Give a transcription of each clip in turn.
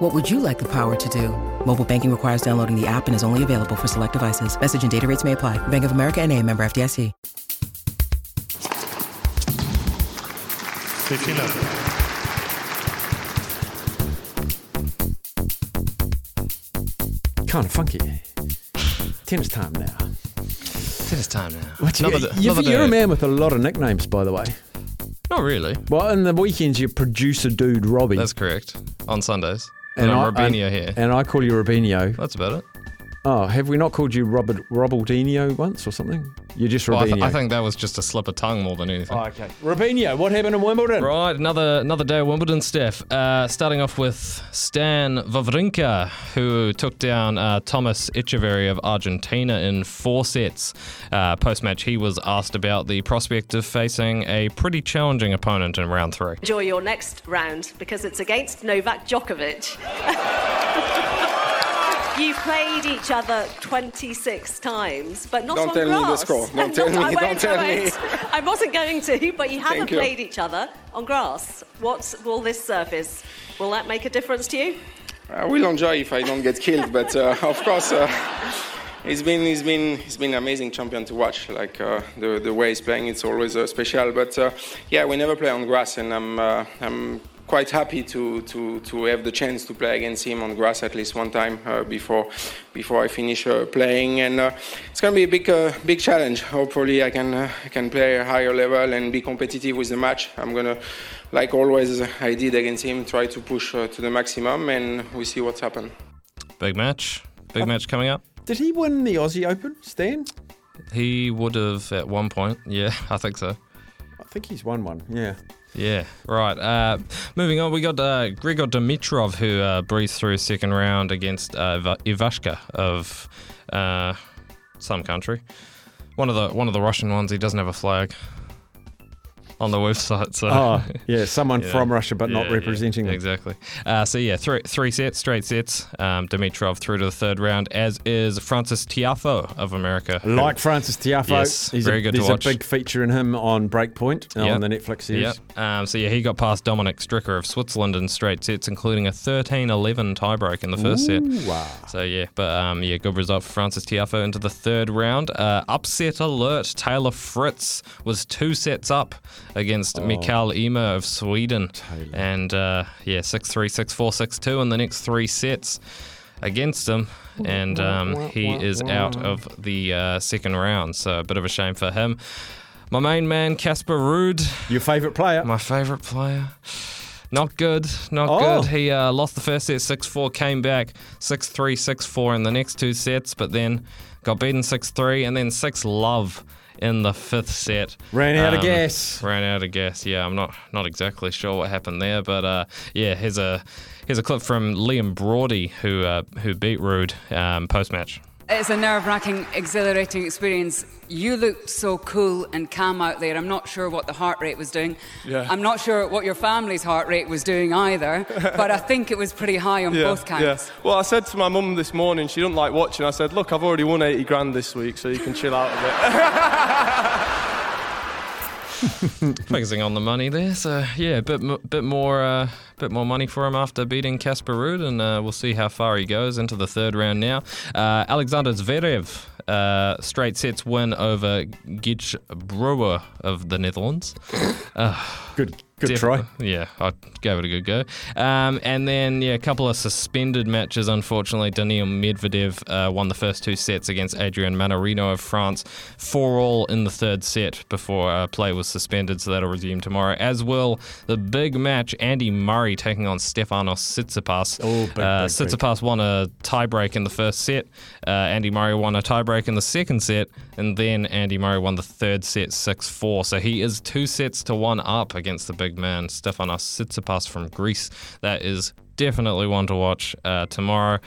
What would you like the power to do? Mobile banking requires downloading the app and is only available for select devices. Message and data rates may apply. Bank of America and a member FDIC. C'est fini. Kind of funky. Tennis time now. Tennis time now. What you, Another- you're, another you're a man with a lot of nicknames, by the way. Not really. Well, in the weekends, you're producer dude Robbie. That's correct. On Sundays. And I- I'm Robinho here. And I call you Robinho. That's about it. Oh, have we not called you Robert Robaldinho once or something? You're just Well, I, Robinho. th- I think that was just a slip of tongue more than anything. Oh, okay. Robinho, what happened in Wimbledon? Right, another another day of Wimbledon, Steph. Uh, starting off with Stan Wawrinka, who took down uh, Thomas Etcheverry of Argentina in four sets. Uh, Post match, he was asked about the prospect of facing a pretty challenging opponent in round three. enjoy your next round because it's against Novak Djokovic. You've played each other 26 times, but not Don't on tell me the grass. score. Don't tell Not- me, I won't, don't tell me. I wasn't going to, but you haven't Thank you. played each other on grass. What will this surface? Will that make a difference to you? I will enjoy if I don't get killed, but uh, of course, uh, he's been he's been he's been an amazing champion to watch. Like uh, the the way he's playing, it's always uh, special. But uh, yeah, we never play on grass, and I'm uh, I'm quite happy to, to to have the chance to play against him on grass at least one time uh, before before I finish uh, playing. And uh, it's gonna be a big uh, big challenge. Hopefully, I can uh, I can play a higher level and be competitive with the match. I'm gonna. Like always, I did against him, try to push uh, to the maximum, and we see what's happened. Big match. Big match coming up. Did he win the Aussie Open, Stan? He would have at one point. Yeah, I think so. I think he's won one. Yeah. Yeah, right. Uh, moving on, we got uh, Grigor Dimitrov who uh, breezed through second round against uh, Ivashka of uh, some country. One of the one of the Russian ones. He doesn't have a flag on the website. So Oh, yeah, someone Yeah. from Russia, but not Yeah, yeah, representing them. Exactly. Uh, so yeah, three three sets, straight sets. Um, Dimitrov through to the third round, as is Frances Tiafoe of America. who- Like Frances Tiafoe, Yes, he's very a, good to there's watch. a big feature in him on Breakpoint uh, Yep. on the Netflix series. Yep. Um, so yeah, he got past Dominic Stricker of Switzerland in straight sets, including a 13-11 tiebreak in the first set. wow. So yeah, but um, yeah, good result for Frances Tiafoe into the third round. Uh, upset alert: Taylor Fritz was two sets up against Oh. Mikael Ymer of Sweden, and uh, yeah, six three, six four, six two in the next three sets against him, and um, he is out of the uh, second round. So a bit of a shame for him. My main man, Casper Ruud, Your favourite player? my favourite player. Not good, not Oh. good. He uh, lost the first set 6 4, came back 6 3, 6 4 in the next two sets, but then got beaten 6 3 and then 6 love in the fifth set. Ran out of Um, gas. Ran out of gas, yeah. I'm not not exactly sure what happened there, but uh, yeah, here's a here's a clip from Liam Broady who uh, who beat Ruud um, post match. It's a nerve wracking, exhilarating experience. You looked so cool and calm out there. I'm not sure what the heart rate was doing. Yeah. I'm not sure what your family's heart rate was doing either, but I think it was pretty high on both counts. Yeah. Well, I said to my mum this morning, she didn't like watching. I said, "Look, I've already won 80 grand this week, so you can chill out a bit." Focusing on the money there, so yeah, a bit bit more uh, bit more money for him after beating Casper Ruud, and uh, we'll see how far he goes into the third round now. Uh, Alexander Zverev, uh, straight sets win over Gijs Brouwer of the Netherlands. Good, good Def- try. Yeah, I gave it a good go. Um, and then, yeah, a couple of suspended matches, unfortunately. Daniil Medvedev uh, won the first two sets against Adrian Mannarino of France, 4 all in the third set before uh, play was suspended, so that'll resume tomorrow. As will the big match, Andy Murray taking on Stefanos Tsitsipas. Oh, big, uh, big, big. Tsitsipas won a tiebreak in the first set. Uh, Andy Murray won a tiebreak in the second set, and then Andy Murray won the third set 6 4. So he is two sets to one up against the big man, Stefanos Tsitsipas from Greece. That is definitely one to watch uh, tomorrow.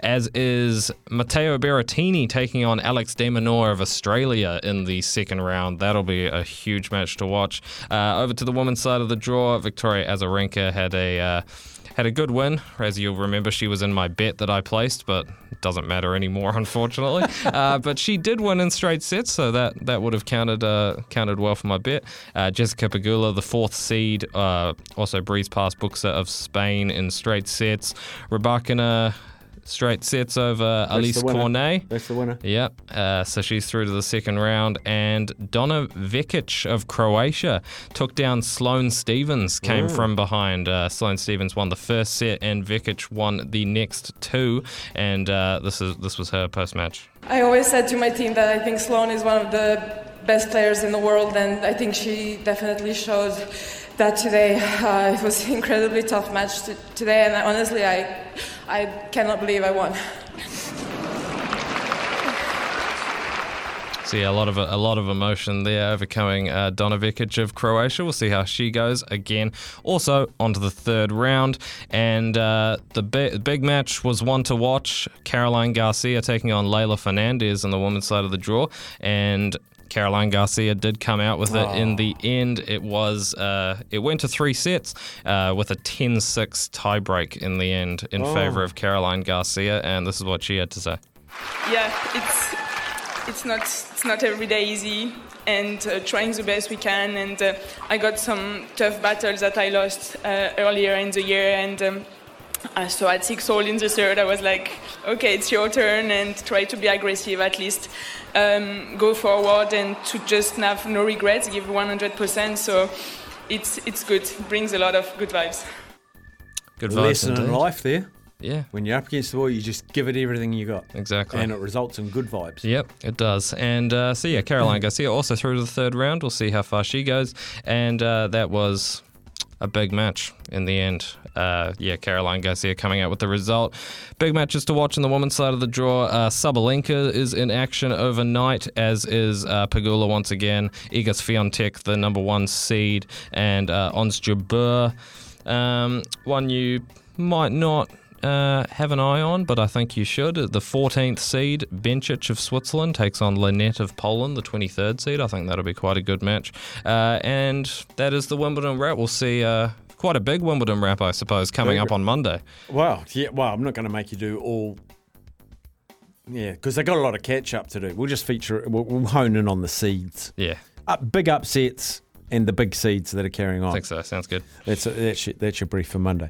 As is Matteo Berrettini taking on Alex de Minaur of Australia in the second round. That'll be a huge match to watch. Uh, over to the women's side of the draw, Victoria Azarenka had a. Uh, had a good win. As you'll remember, she was in my bet that I placed, but it doesn't matter anymore, unfortunately. uh, but she did win in straight sets, so that, that would have counted uh, counted well for my bet. Uh, Jessica Pegula, the fourth seed, uh, also breezed past Bucsa of Spain in straight sets. Rybakina straight sets over Alice the winner. Cornet. That's the winner. Yep. Uh, so she's through to the second round. And Donna Vekic of Croatia took down Sloane Stevens, came from behind. Uh, Sloane Stevens won the first set, and Vekic won the next two. And uh, this is this was her post match. I always said to my team that I think Sloane is one of the best players in the world, and I think she definitely showed that today. Uh, it was an incredibly tough match to, today, and honestly, I, I cannot believe I won. Yeah, a lot of a lot of emotion there, overcoming uh, Donna Vekic of Croatia. We'll see how she goes again. Also onto the third round, and uh, the bi- big match was one to watch. Caroline Garcia taking on Leylah Fernandez on the women's side of the draw, and. Caroline Garcia did come out with it in the end. It was uh, it went to three sets uh, with a 10-6 tiebreak in the end in favor of Caroline Garcia, and this is what she had to say. yeah, it's it's not it's not every day easy, and uh, trying the best we can. And uh, I got some tough battles that I lost uh, earlier in the year, and um, uh, so at six all in the third, I was like, okay, it's your turn, and try to be aggressive at least, um, go forward, and to just have no regrets, give 100%. So it's it's good, it brings a lot of good vibes. Good vibes Lesson in life there. Yeah, When you're up against the wall, you just give it everything you got. exactly. And it results in good vibes. Yep, it does. And uh, so, yeah, Caroline Garcia also through to the third round. We'll see how far she goes. And uh, that was a big match in the end. Uh, yeah, Caroline Garcia coming out with the result. Big matches to watch on the women's side of the draw. Uh, Sabalenka is in action overnight, as is uh, Pegula once again. Iga Swiatek, the number one seed, and uh, Ons Jabeur. Um, one you might not uh, have an eye on, but I think you should. The 14th seed, Bencic of Switzerland, takes on Linette of Poland, the 23rd seed. I think that'll be quite a good match. Uh, and that is the Wimbledon wrap. We'll see uh, quite a big Wimbledon wrap, I suppose, coming Big- up on Monday. Well, yeah. Well, I'm not going to make you do all. Yeah, because they got a lot of catch up to do. We'll just feature. We'll, we'll hone in on the seeds, Yeah, up, big upsets, and the big seeds that are carrying on. I think so. Sounds good. That's that's your, that's your brief for Monday.